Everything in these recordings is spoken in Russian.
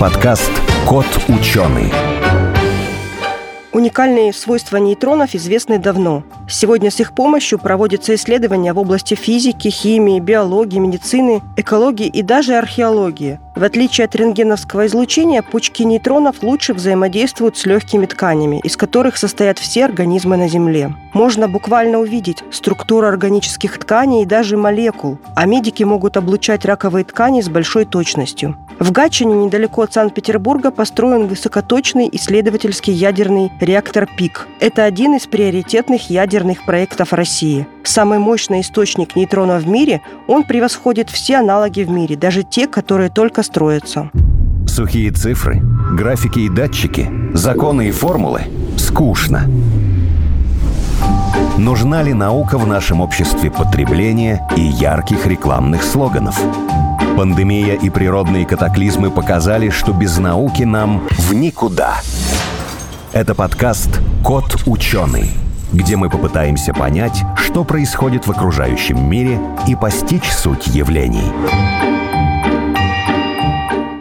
Подкаст «Кот ученый». Уникальные свойства нейтронов известны давно. Сегодня с их помощью проводятся исследования в области физики, химии, биологии, медицины, экологии и даже археологии. В отличие от рентгеновского излучения, пучки нейтронов лучше взаимодействуют с легкими тканями, из которых состоят все организмы на Земле. Можно буквально увидеть структуру органических тканей и даже молекул, а медики могут облучать раковые ткани с большой точностью. В Гатчине, недалеко от Санкт-Петербурга, построен высокоточный исследовательский ядерный реактор ПИК. Это один из приоритетных ядерных проектов России. Самый мощный источник нейтронов в мире, он превосходит все аналоги в мире, даже те, которые только строятся. Сухие цифры, графики и датчики, законы и формулы – скучно. Нужна ли наука в нашем обществе потребления и ярких рекламных слоганов? Пандемия и природные катаклизмы показали, что без науки нам в никуда. Это подкаст «Кот ученый», где мы попытаемся понять, что происходит в окружающем мире и постичь суть явлений.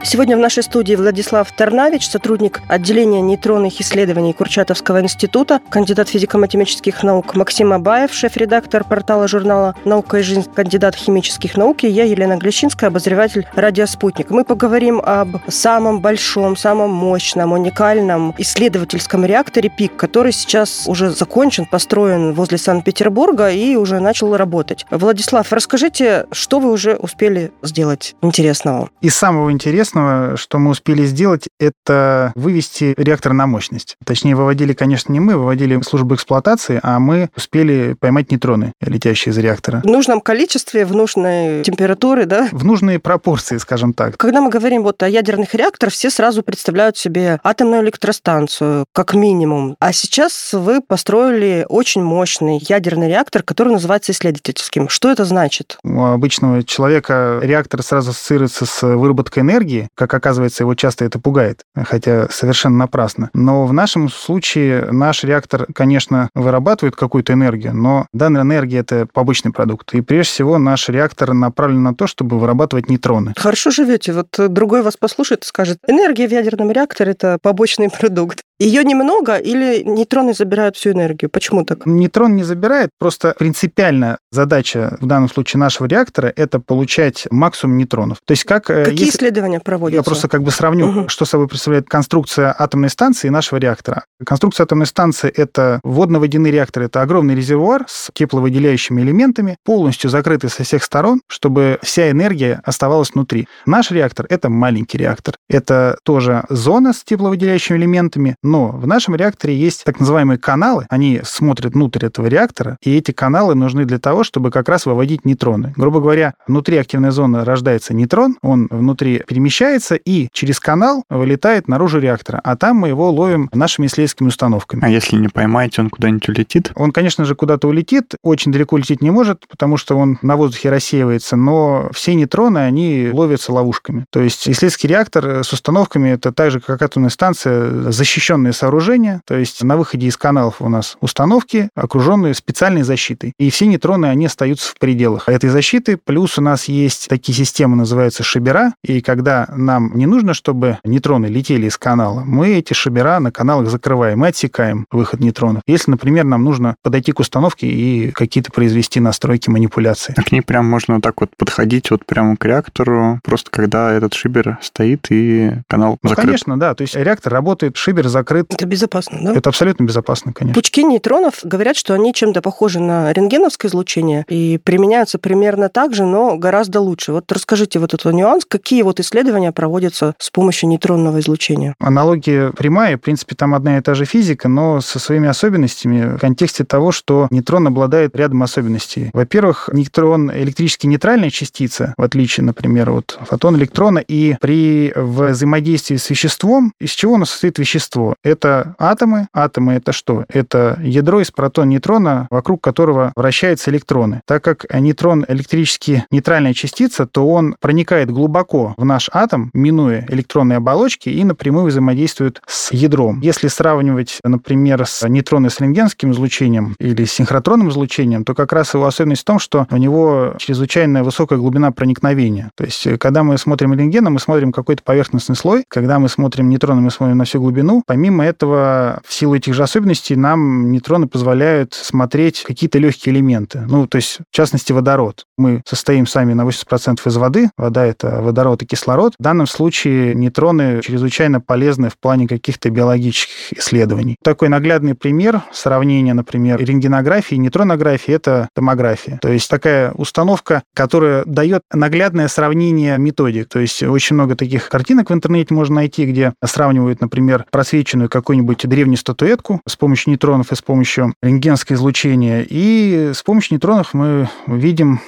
Сегодня в нашей студии Владислав Тарнавич, сотрудник отделения нейтронных исследований Курчатовского института, кандидат физико-математических наук Максим Абаев, шеф-редактор портала журнала «Наука и жизнь», кандидат химических наук, и я, Елена Глещинская, обозреватель «Радио Спутник». Мы поговорим об самом большом, самом мощном, уникальном исследовательском реакторе ПИК, который сейчас уже закончен, построен возле Санкт-Петербурга и уже начал работать. Владислав, расскажите, что вы уже успели сделать интересного? Из самого интересного интересного, что мы успели сделать, это вывести реактор на мощность. Точнее, выводили, конечно, не мы, выводили службу эксплуатации, а мы успели поймать нейтроны, летящие из реактора. В нужном количестве, в нужной температуре, да? В нужные пропорции, скажем так. Когда мы говорим вот о ядерных реакторах, все сразу представляют себе атомную электростанцию, как минимум. А сейчас вы построили очень мощный ядерный реактор, который называется исследовательским. Что это значит? У обычного человека реактор сразу ассоциируется с выработкой энергии, энергии. Как оказывается, его часто это пугает, хотя совершенно напрасно. Но в нашем случае наш реактор, конечно, вырабатывает какую-то энергию, но данная энергия — это побочный продукт. И прежде всего наш реактор направлен на то, чтобы вырабатывать нейтроны. Хорошо живете. Вот другой вас послушает и скажет, энергия в ядерном реакторе — это побочный продукт. Ее немного или нейтроны забирают всю энергию? Почему так? Нейтрон не забирает, просто принципиально задача в данном случае нашего реактора — это получать максимум нейтронов. То есть как... Э, Какие если... исследования проводятся? Я просто как бы сравню, угу. что собой представляет конструкция атомной станции и нашего реактора. Конструкция атомной станции — это водно-водяный реактор, это огромный резервуар с тепловыделяющими элементами, полностью закрытый со всех сторон, чтобы вся энергия оставалась внутри. Наш реактор — это маленький реактор. Это тоже зона с тепловыделяющими элементами, но в нашем реакторе есть так называемые каналы, они смотрят внутрь этого реактора, и эти каналы нужны для того, чтобы как раз выводить нейтроны. Грубо говоря, внутри активной зоны рождается нейтрон, он внутри перемещается и через канал вылетает наружу реактора, а там мы его ловим нашими исследовательскими установками. А если не поймаете, он куда-нибудь улетит? Он, конечно же, куда-то улетит, очень далеко лететь не может, потому что он на воздухе рассеивается, но все нейтроны, они ловятся ловушками. То есть исследовательский реактор с установками, это так же, как атомная станция, защищен защищенные сооружения, то есть на выходе из каналов у нас установки, окруженные специальной защитой. И все нейтроны, они остаются в пределах этой защиты. Плюс у нас есть такие системы, называются шибера, и когда нам не нужно, чтобы нейтроны летели из канала, мы эти шибера на каналах закрываем, мы отсекаем выход нейтронов. Если, например, нам нужно подойти к установке и какие-то произвести настройки, манипуляции. А к ней прям можно вот так вот подходить вот прямо к реактору, просто когда этот шибер стоит и канал ну, закрыт. конечно, да. То есть реактор работает, шибер закрыт, закрыт. Это безопасно, да? Это абсолютно безопасно, конечно. Пучки нейтронов говорят, что они чем-то похожи на рентгеновское излучение и применяются примерно так же, но гораздо лучше. Вот расскажите вот этот нюанс, какие вот исследования проводятся с помощью нейтронного излучения? Аналогия прямая, в принципе, там одна и та же физика, но со своими особенностями в контексте того, что нейтрон обладает рядом особенностей. Во-первых, нейтрон электрически нейтральная частица, в отличие, например, от фотона электрона, и при взаимодействии с веществом, из чего нас состоит вещество? Это атомы. Атомы это что? Это ядро из протон-нейтрона, вокруг которого вращаются электроны. Так как нейтрон электрически нейтральная частица, то он проникает глубоко в наш атом, минуя электронные оболочки, и напрямую взаимодействует с ядром. Если сравнивать, например, с нейтронно рентгенским излучением или с синхротронным излучением, то как раз его особенность в том, что у него чрезвычайно высокая глубина проникновения. То есть, когда мы смотрим рентгеном, мы смотрим какой-то поверхностный слой. Когда мы смотрим нейтроны, мы смотрим на всю глубину. Помимо этого, в силу этих же особенностей, нам нейтроны позволяют смотреть какие-то легкие элементы. Ну, то есть, в частности, водород. Мы состоим сами на 80% из воды. Вода — это водород и кислород. В данном случае нейтроны чрезвычайно полезны в плане каких-то биологических исследований. Такой наглядный пример сравнения, например, рентгенографии и нейтронографии — это томография. То есть такая установка, которая дает наглядное сравнение методик. То есть очень много таких картинок в интернете можно найти, где сравнивают, например, просвеченную какую-нибудь древнюю статуэтку с помощью нейтронов и с помощью рентгенского излучения. И с помощью нейтронов мы видим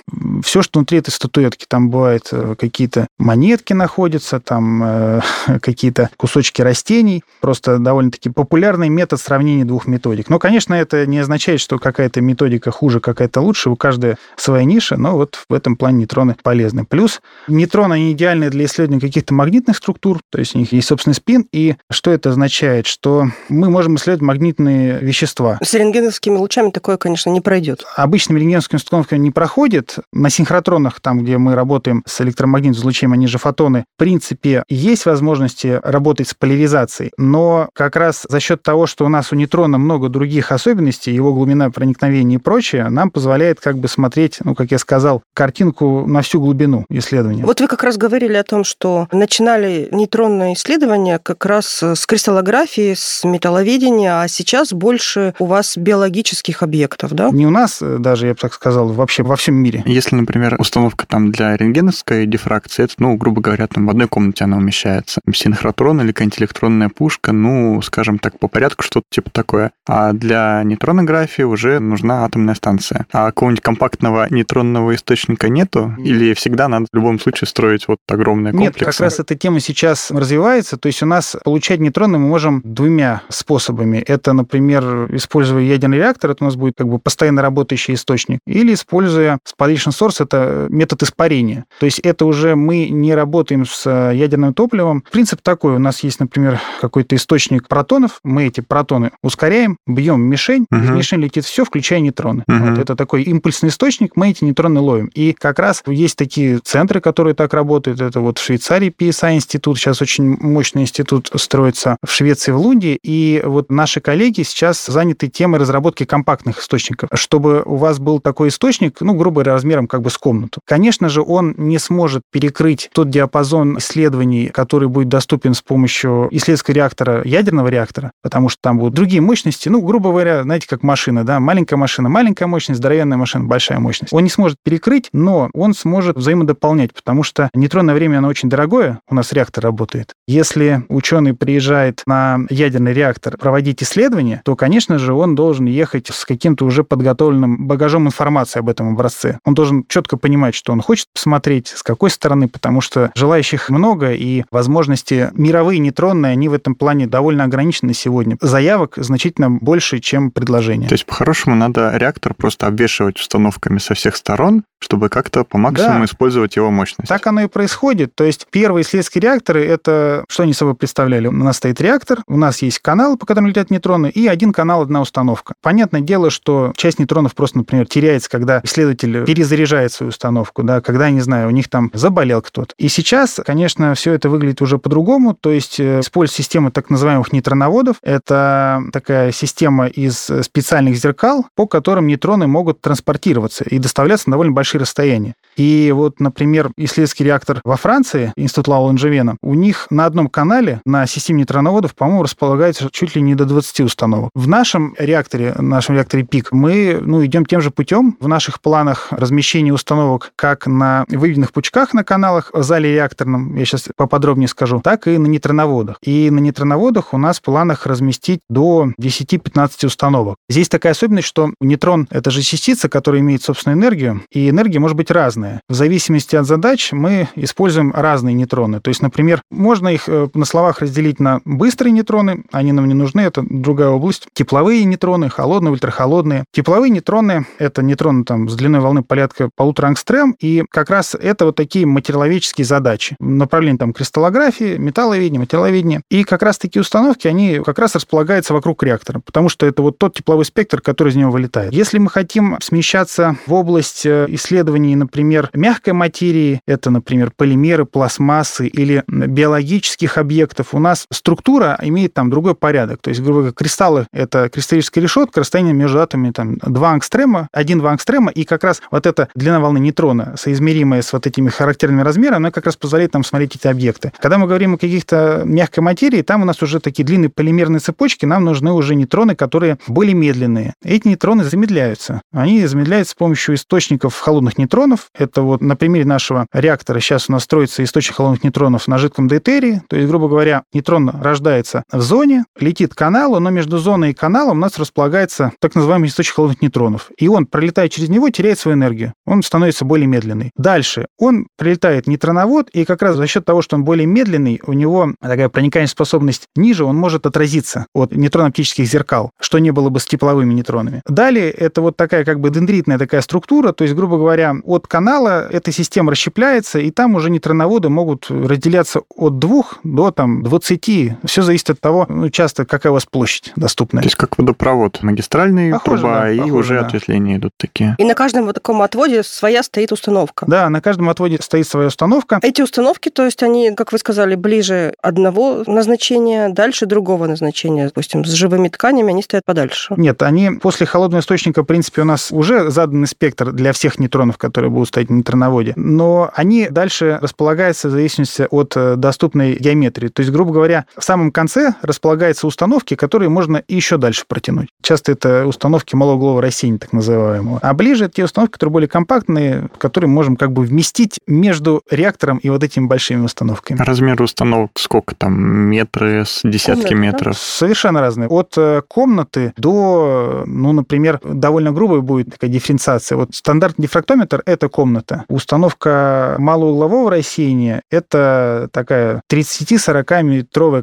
все, что внутри этой статуэтки. Там бывают э, какие-то монетки находятся, там э, какие-то кусочки растений. Просто довольно-таки популярный метод сравнения двух методик. Но, конечно, это не означает, что какая-то методика хуже, какая-то лучше. У каждой своя ниша, но вот в этом плане нейтроны полезны. Плюс нейтроны, они идеальны для исследования каких-то магнитных структур, то есть у них есть собственный спин. И что это означает? Что мы можем исследовать магнитные вещества. С рентгеновскими лучами такое, конечно, не пройдет. Обычными рентгеновскими установками не проходит. На синхротронах, там, где мы работаем с электромагнитным излучением, они же фотоны, в принципе, есть возможности работать с поляризацией, но как раз за счет того, что у нас у нейтрона много других особенностей, его глубина проникновения и прочее, нам позволяет как бы смотреть, ну, как я сказал, картинку на всю глубину исследования. Вот вы как раз говорили о том, что начинали нейтронное исследование как раз с кристаллографии, с металловедения, а сейчас больше у вас биологических объектов, да? Не у нас даже, я бы так сказал, вообще во всем мире. Если, например, установка там для рентгеновской дифракции, это, ну, грубо говоря, там в одной комнате она умещается. Синхротрон или какая-нибудь электронная пушка, ну, скажем так, по порядку что-то типа такое. А для нейтронографии уже нужна атомная станция. А какого-нибудь компактного нейтронного источника нету? Или всегда надо в любом случае строить вот огромные комплексы? Нет, как раз эта тема сейчас развивается. То есть у нас получать нейтроны мы можем двумя способами. Это, например, используя ядерный реактор, это у нас будет как бы постоянно работающий источник. Или используя spallation source, это метод испарения. То есть это уже мы не работаем с ядерным топливом. Принцип такой. У нас есть, например, какой-то источник протонов. Мы эти протоны ускоряем, бьем мишень, угу. в мишень летит все, включая нейтроны. Угу. Вот это такой импульсный источник, мы эти нейтроны ловим. И как раз есть такие центры, которые так работают. Это вот в Швейцарии PSI институт, сейчас очень мощный институт строится в Швеции, в Лунде. И вот наши коллеги сейчас заняты темой разработки компактных источников, чтобы у вас был такой источник, ну, грубо говоря, размером как бы с комнату. Конечно же, он не сможет перекрыть тот диапазон исследований, который будет доступен с помощью исследовательского реактора, ядерного реактора, потому что там будут другие мощности. Ну, грубо говоря, знаете, как машина, да, маленькая машина, маленькая мощность, здоровенная машина, большая мощность. Он не сможет перекрыть, но он сможет взаимодополнять, потому что нейтронное время, оно очень дорогое, у нас реактор работает. Если ученый приезжает на ядерный реактор проводить исследования, то, конечно же, он должен ехать с каким-то уже подготовленным багажом информации об этом образце. Он должен четко понимать, что он хочет посмотреть, с какой стороны, потому что желающих много, и возможности мировые нейтронные, они в этом плане довольно ограничены сегодня. Заявок значительно больше, чем предложений. То есть, по-хорошему, надо реактор просто обвешивать установками со всех сторон, чтобы как-то по максимуму да. использовать его мощность. Так оно и происходит. То есть первые исследовательские реакторы, это что они собой представляли? У нас стоит реактор, у нас есть канал, по которым летят нейтроны, и один канал, одна установка. Понятное дело, что часть нейтронов просто, например, теряется, когда исследователь перезаряжает свою установку, да, когда, не знаю, у них там заболел кто-то. И сейчас, конечно, все это выглядит уже по-другому, то есть э, используя систему так называемых нейтроноводов, это такая система из специальных зеркал, по которым нейтроны могут транспортироваться и доставляться на довольно большие расстояния. И вот, например, исследовательский реактор во Франции, Институт Лаула Ланжевена, у них на одном канале на системе нейтроноводов, по-моему, располагается чуть ли не до 20 установок. В нашем реакторе, в нашем реакторе ПИК, мы ну, идем тем же путем. В наших планах размещение установок как на выведенных пучках на каналах в зале реакторном, я сейчас поподробнее скажу, так и на нейтроноводах. И на нейтроноводах у нас в планах разместить до 10-15 установок. Здесь такая особенность, что нейтрон — это же частица, которая имеет собственную энергию, и энергия может быть разная. В зависимости от задач мы используем разные нейтроны. То есть, например, можно их э, на словах разделить на быстрые горячие нейтроны, они нам не нужны, это другая область. Тепловые нейтроны, холодные, ультрахолодные. Тепловые нейтроны — это нейтроны там, с длиной волны порядка полутора ангстрем, и как раз это вот такие материаловедческие задачи. Направление там кристаллографии, металловедения, материаловедения. И как раз такие установки, они как раз располагаются вокруг реактора, потому что это вот тот тепловой спектр, который из него вылетает. Если мы хотим смещаться в область э, исследований, например, мягкой материи, это, например, полимеры, пластмассы или биологических объектов, у нас структура имеет там другой порядок. То есть, грубо говоря, кристаллы — это кристаллическая решетка, расстояние между атомами там два ангстрема, один-два ангстрема, и как раз вот эта длина волны нейтрона, соизмеримая с вот этими характерными размерами, она как раз позволяет нам смотреть эти объекты. Когда мы говорим о каких-то мягкой материи, там у нас уже такие длинные полимерные цепочки, нам нужны уже нейтроны, которые более медленные. Эти нейтроны замедляются. Они замедляются с помощью источников холодных нейтронов. Это вот на примере нашего реактора сейчас у нас строится источник холодных нейтронов на жидком дейтерии. То есть, грубо говоря, нейтрон рождается в зоне, летит к каналу, но между зоной и каналом у нас располагается так называемый источник холодных нейтронов. И он, пролетая через него, теряет свою энергию. Он становится более медленный. Дальше он прилетает нейтроновод, и как раз за счет того, что он более медленный, у него такая проникающая способность ниже, он может отразиться от нейтронно-оптических зеркал, что не было бы с тепловыми нейтронами. Далее это вот такая как бы дендритная такая структура, то есть, грубо говоря, от канала эта система расщепляется, и там уже нейтроноводы могут разделяться от двух до там 20. Все зависит от того, ну, часто какая у вас площадь доступная. То есть как водопровод, магистральный Похоже, труба, да, и похоже, уже да. ответвления идут такие. И на каждом вот таком отводе своя стоит установка. Да, на каждом отводе стоит своя установка. Эти установки, то есть они, как вы сказали, ближе одного назначения, дальше другого назначения. Допустим, с живыми тканями они стоят подальше. Нет, они после холодного источника, в принципе, у нас уже заданный спектр для всех нейтронов, которые будут стоять в нейтроноводе, но они дальше располагаются в зависимости от э, доступной геометрии. То есть, грубо говоря, в самом конце располагаются установки, которые можно еще дальше протянуть. Часто это установки малоуглового рассеяния, так называемого. А ближе те установки, которые более компактные, которые можем как бы вместить между реактором и вот этими большими установками. Размер установок сколько там? Метры, с десятки Комната, да? метров? Совершенно разные. От э, комнаты до, ну, например, довольно грубая будет такая дифференциация. Вот стандартный дифрактометр – это комната. Установка малоуглового рассеяния – это такая 30-40 метровая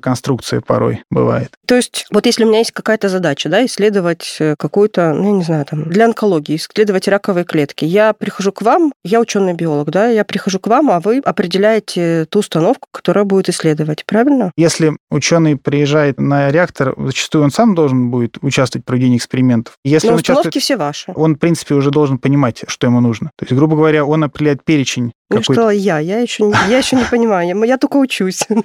конструкция порой бывает. То есть вот если у меня есть какая-то задача, да, исследовать э, какую-то, ну, я не знаю, там, для онкологии, исследовать раковые клетки, я прихожу к вам, я ученый биолог, да, я прихожу к вам, а вы определяете ту установку, которая будет исследовать, правильно? Если ученый приезжает на реактор, зачастую он сам должен будет участвовать в проведении экспериментов. Если Но он установки все ваши. он, в принципе, уже должен понимать, что ему нужно. То есть, грубо говоря, он определяет перечень Ну, сказала я, я еще, не- я еще не понимаю, я, я только учусь.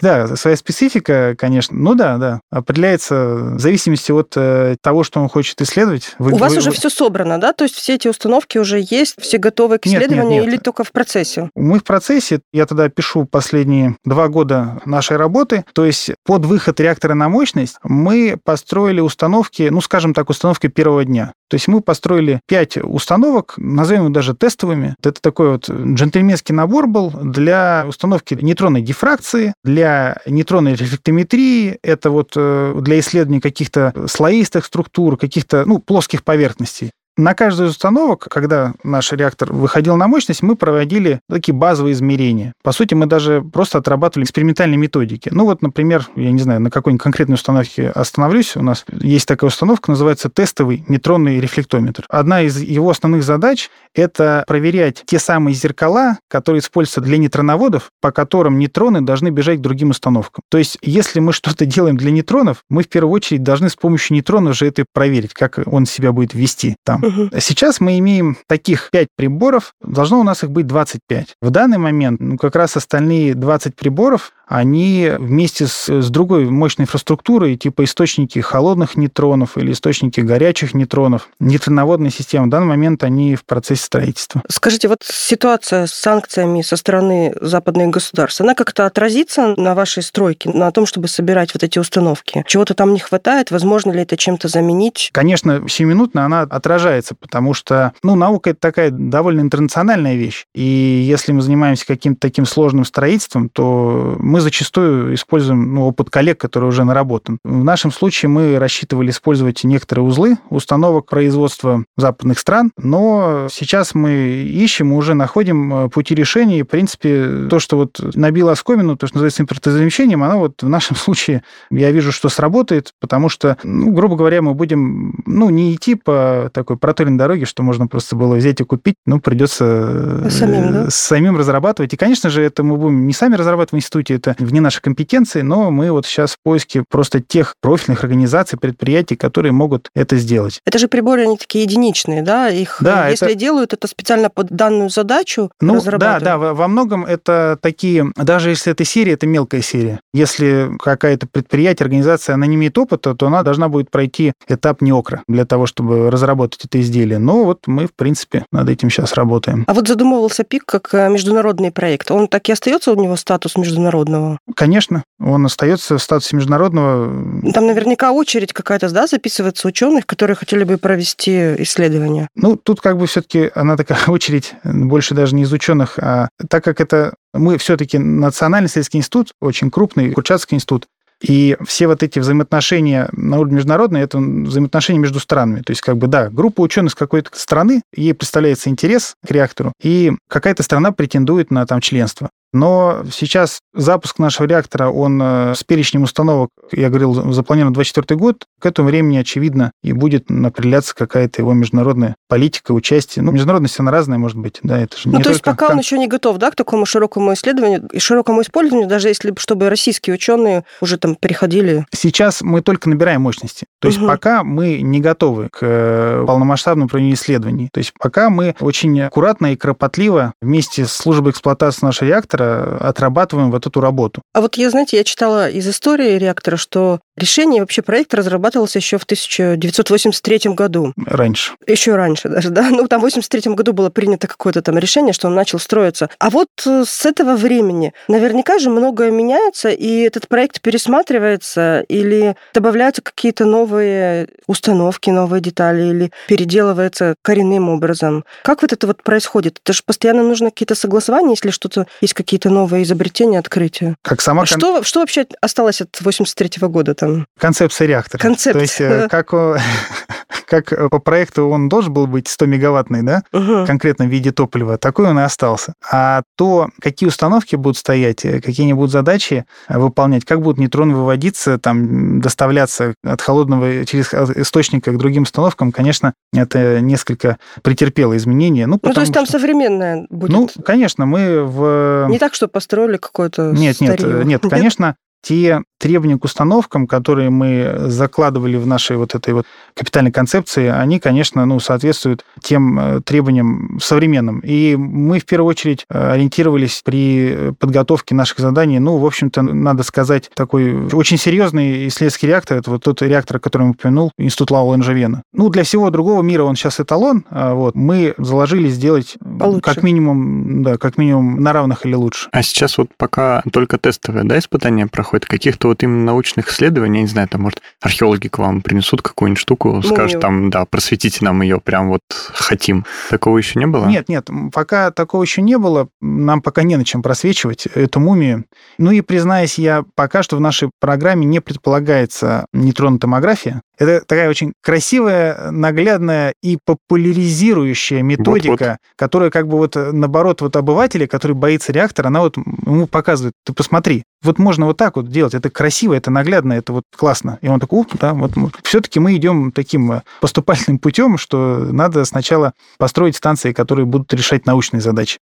Да, своя специфика, конечно. Ну да, да. Определяется в зависимости от э, того, что он хочет исследовать. Вы- У вас вы- уже вы- все собрано, да? То есть все эти установки уже есть, все готовы к Нет, нет, исследованию нет. или только в процессе? Мы в процессе, я тогда пишу последние два года нашей работы, то есть под выход реактора на мощность мы построили установки, ну, скажем так, установки первого дня. То есть мы построили пять установок, назовем их даже тестовыми. Это такой вот джентльменский набор был для установки нейтронной дифракции, для нейтронной рефлектометрии, это вот э, для исследования каких-то слоистых структур, каких-то ну, плоских поверхностей. На каждую из установок, когда наш реактор выходил на мощность, мы проводили такие базовые измерения. По сути, мы даже просто отрабатывали экспериментальные методики. Ну вот, например, я не знаю, на какой-нибудь конкретной установке остановлюсь. У нас есть такая установка, называется тестовый нейтронный рефлектометр. Одна из его основных задач — это проверять те самые зеркала, которые используются для нейтроноводов, по которым нейтроны должны бежать к другим установкам. То есть, если мы что-то делаем для нейтронов, мы в первую очередь должны с помощью нейтрона уже это проверить, как он себя будет вести там. Сейчас мы имеем таких 5 приборов, должно у нас их быть 25. В данный момент ну, как раз остальные 20 приборов, они вместе с, с другой мощной инфраструктурой, типа источники холодных нейтронов или источники горячих нейтронов, нейтроноводная система, в данный момент они в процессе строительства. Скажите, вот ситуация с санкциями со стороны западных государств, она как-то отразится на вашей стройке, на том, чтобы собирать вот эти установки? Чего-то там не хватает? Возможно ли это чем-то заменить? Конечно, сиюминутно она отражается развивается, потому что, ну, наука — это такая довольно интернациональная вещь. И если мы занимаемся каким-то таким сложным строительством, то мы зачастую используем ну, опыт коллег, который уже наработан. В нашем случае мы рассчитывали использовать некоторые узлы установок производства западных стран, но сейчас мы ищем, уже находим э, пути решения. И, в принципе, то, что вот набило оскомину, то, что называется импортозамещением, оно вот в нашем случае, я вижу, что сработает, потому что, ну, грубо говоря, мы будем, ну, не идти по такой проторенной дороге, что можно просто было взять и купить, ну, придется э, самим, да? самим разрабатывать. И, конечно же, это мы будем не сами разрабатывать в институте, это вне нашей компетенции, но мы вот сейчас в поиске просто тех профильных организаций, предприятий, которые могут это сделать. Это же приборы, они такие единичные, да? Их, да, если это... делают, это специально под данную задачу ну, разрабатывают? Да, да, во многом это такие, даже если это серия, это мелкая серия. Если какая-то предприятие, организация, она не имеет опыта, то она должна будет пройти этап неокра для того, чтобы разработать это изделие. Но вот мы, в принципе, над этим сейчас работаем. А вот задумывался ПИК как э, международный проект. Он так и остается у него статус международного? Конечно, он остается в статусе международного. Там наверняка очередь какая-то, да, записывается ученых, которые хотели бы провести исследования. Ну, тут как бы все-таки она такая очередь больше даже не из ученых, а так как это мы все-таки Национальный исследовательский институт, очень крупный, Курчатский институт, и все вот эти взаимоотношения на уровне международной, это взаимоотношения между странами. То есть, как бы, да, группа ученых с какой-то страны, ей представляется интерес к реактору, и какая-то страна претендует на там членство. Но сейчас запуск нашего реактора, он э, с перечнем установок, я говорил, запланирован 24 год. К этому времени, очевидно, и будет определяться какая-то его международная политика, участие. Ну, международность, она разная, может быть. Да, это же ну, не то есть пока как... он еще не готов, да, к такому широкому исследованию и широкому использованию, даже если чтобы российские ученые уже там переходили? Сейчас мы только набираем мощности. То есть угу. пока мы не готовы к э, полномасштабному проведению исследований. То есть пока мы очень аккуратно и кропотливо вместе с службой эксплуатации нашего реактора реактора отрабатываем вот эту работу. А вот я, знаете, я читала из истории реактора, что решение вообще проект разрабатывалось еще в 1983 году. Раньше. Еще раньше даже, да. Ну, там в 1983 году было принято какое-то там решение, что он начал строиться. А вот э, с этого времени наверняка же многое меняется, и этот проект пересматривается, или добавляются какие-то новые установки, новые детали, или переделывается коренным образом. Как вот это вот происходит? Это же постоянно нужно какие-то согласования, если что-то есть какие какие-то новые изобретения, открытия. Как сама... Что, что вообще осталось от 83 -го года там? Концепция реактора. Концепция. То есть э, как, как по проекту он должен был быть 100-мегаваттный, да, угу. конкретно в виде топлива, такой он и остался. А то, какие установки будут стоять, э, какие они будут задачи э, выполнять, как будут нейтроны выводиться, там, доставляться от холодного через источника к другим установкам, конечно, это несколько претерпело изменения. Ну, ну то есть там что... современное будет? Ну, конечно, мы в... Не так, что построили какое-то Нет, нет, нет, конечно, те требования к установкам, которые мы закладывали в нашей вот этой вот капитальной концепции, они, конечно, ну, соответствуют тем э, требованиям современным. И мы в первую очередь э, ориентировались при подготовке наших заданий, ну, в общем-то, надо сказать, такой очень серьезный исследовательский реактор, это вот тот реактор, который я упомянул, Институт Лаула Энжевена. Ну, для всего другого мира он сейчас эталон, а вот, мы заложили сделать Получше. как минимум, да, как минимум на равных или лучше. А сейчас вот пока только тестовые, да, испытания проходят, каких-то вот именно научных исследований, я не знаю, там, может, археологи к вам принесут какую-нибудь штуку, Мумию. скажут там, да, просветите нам ее, прям вот хотим. Такого еще не было? Нет, нет, пока такого еще не было, нам пока не на чем просвечивать эту мумию. Ну и, признаюсь, я пока что в нашей программе не предполагается нейтронотомография. Это такая очень красивая, наглядная и популяризирующая методика, вот, вот. которая как бы вот наоборот вот обыватели, который боится реактора, она вот ему показывает, ты посмотри, вот можно вот так вот делать, это красиво, это наглядно, это вот классно. И он такой, да, вот все-таки мы идем таким э, поступательным путем, что надо сначала построить станции, которые будут решать научные задачи.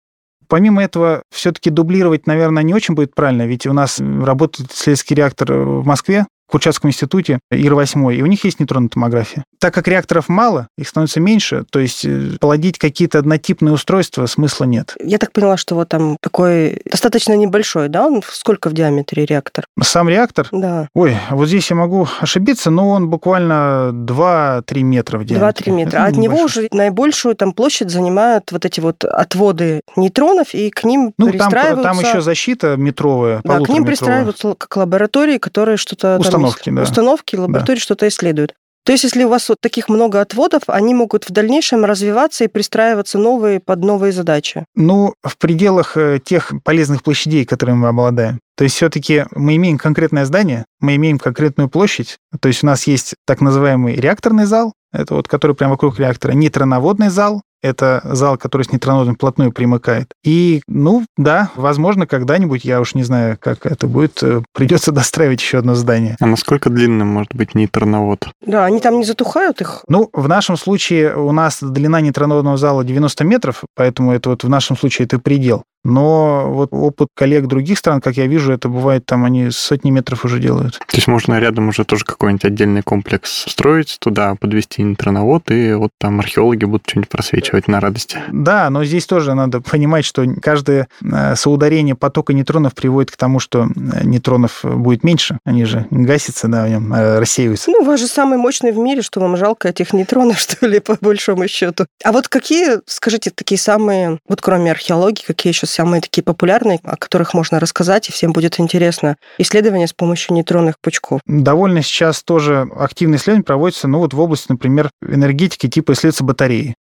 Помимо этого, все-таки дублировать, наверное, не очень будет правильно, ведь у нас работает исследовательский реактор в Москве, Курчатском институте ИР-8, и у них есть нейтронная томография. Так как реакторов мало, их становится меньше, то есть э, плодить какие-то однотипные устройства смысла нет. Я так поняла, что вот там такой достаточно небольшой, да? Он сколько в диаметре реактор? Сам реактор? Да. Ой, вот здесь я могу ошибиться, но он буквально 2-3 метра в диаметре. 2-3 метра. А от него уже наибольшую там площадь занимают вот эти вот отводы нейтронов, и к ним ну, пристраиваются... Там, там еще защита метровая, Да, к ним пристраиваются как лаборатории, которые что-то установки, да. установки, лаборатории да. что-то исследуют. То есть, если у вас вот таких много отводов, они могут в дальнейшем развиваться и пристраиваться новые под новые задачи? Ну, в пределах э, тех полезных площадей, которыми мы обладаем. То есть все-таки мы имеем конкретное здание, мы имеем конкретную площадь. То есть у нас есть так называемый реакторный зал, это вот который прямо вокруг реактора, нейтроноводный зал, это зал, который с нейтронодом вплотную примыкает. И, ну, да, возможно, когда-нибудь, я уж не знаю, как это будет, э, придется достраивать еще одно здание. А насколько длинным может быть нейтроновод? Да, они там не затухают их? Ну, в нашем случае у нас длина нейтроноводного зала 90 метров, поэтому это вот в нашем случае это предел. Но вот опыт коллег других стран, как я вижу, это бывает, там они сотни метров уже делают. То есть можно рядом уже тоже какой-нибудь отдельный комплекс строить, туда подвести нейтроновод, и вот там археологи будут что-нибудь просвечивать на радости. Да, но здесь тоже надо понимать, что каждое э, соударение потока нейтронов приводит к тому, что э, нейтронов будет меньше. Они же гасятся, да, в нем э, рассеиваются. Ну, вы же самый мощный в мире, что вам жалко этих нейтронов, что ли, по большому счету. А вот какие, скажите, такие самые, вот кроме археологии, какие еще самые такие популярные, о которых можно рассказать, и всем будет интересно, исследования с помощью нейтронных пучков? Довольно сейчас тоже активные исследования проводятся, ну вот в области, например, энергетики типа исследуются батареи.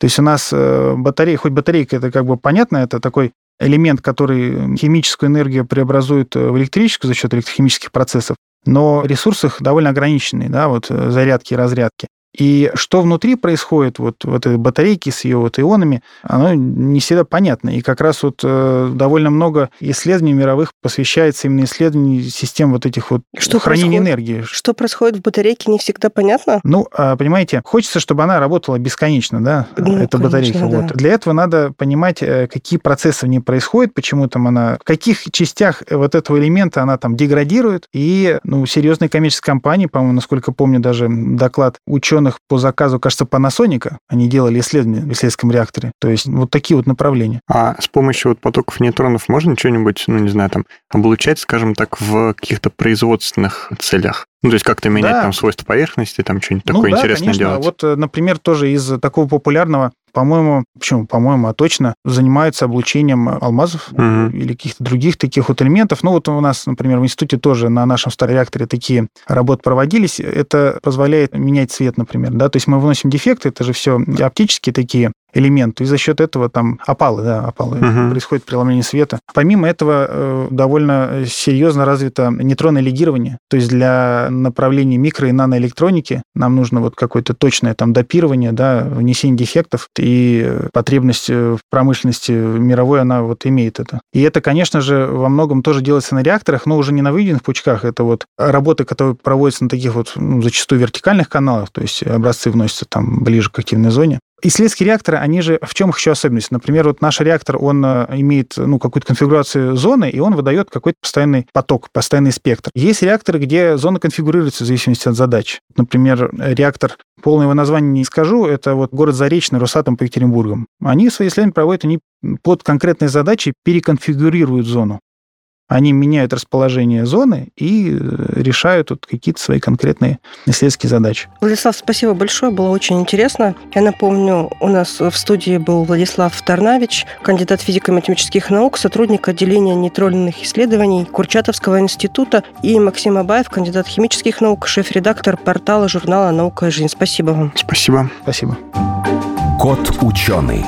То есть у нас э, батарея, хоть батарейка, это как бы понятно, это такой элемент, который химическую энергию преобразует в электрическую за счет электрохимических процессов, но ресурсы их довольно ограниченные, да, вот э, зарядки и разрядки. И что внутри происходит вот в этой батарейке с ее вот ионами, оно не всегда понятно. И как раз вот э, довольно много исследований мировых посвящается именно исследованию систем вот этих вот что хранения происходит? энергии. Что происходит в батарейке, не всегда понятно? Ну, а, понимаете, хочется, чтобы она работала бесконечно, да, Ну, эта конечно, батарейка. да. Вот. Для этого надо понимать, э, какие процессы в ней происходят, почему там она, в каких частях вот этого элемента она там деградирует. И, ну, серьезные коммерческие компании, по-моему, насколько помню, даже доклад ученых по заказу, кажется, Panasonic, они делали исследования в исследовательском реакторе. То есть вот такие вот направления. А с помощью вот потоков нейтронов можно что-нибудь, ну, не знаю, там, облучать, скажем так, в каких-то производственных целях? Ну, то есть как-то менять Да. там свойства поверхности, там что-нибудь Ну такое да, интересное конечно. делать. Вот, э, например, тоже из такого популярного, по-моему, почему, по-моему, а точно, занимаются облучением алмазов Мгм. или каких-то других таких вот элементов. Ну, вот у нас, например, в институте тоже на нашем реакторе такие работы проводились. Это позволяет менять цвет, например, да, то есть мы выносим дефекты, это же все оптические такие элементы, и за счет этого там опалы, да, опалы, Мгм. происходит преломление света. Помимо этого, э, довольно серьезно развито нейтронное легирование, то есть для направления микро- и наноэлектроники нам нужно вот какое-то точное там допирование, да, внесение дефектов, и потребность э, в промышленности мировой, она вот имеет это. И это, конечно же, во многом тоже делается на реакторах, но уже не на выведенных пучках, это вот работы, которые проводятся на таких вот, ну, зачастую вертикальных каналах, то есть образцы вносятся там ближе к активной зоне. Исследовательские реакторы, они же в чем их еще особенность? Например, вот наш реактор, он э, имеет ну, какую-то конфигурацию зоны, и он выдает какой-то постоянный поток, постоянный спектр. Есть реакторы, где зона конфигурируется в зависимости от задач. Например, реактор, полное его название не скажу, это вот город Заречный, Росатом по Екатеринбургам. Они свои исследования проводят, они под конкретные задачи переконфигурируют зону. Они меняют расположение зоны и э, решают вот какие-то свои конкретные исследовательские задачи. Владислав, спасибо большое, было очень интересно. Я напомню, у нас в студии был Владислав Тарнавич, кандидат физико-математических наук, сотрудник отделения нейтронных исследований Курчатовского института, и Максим Абаев, кандидат химических наук, шеф-редактор портала журнала «Наука и жизнь». Спасибо вам. Спасибо. Спасибо. Кот ученый.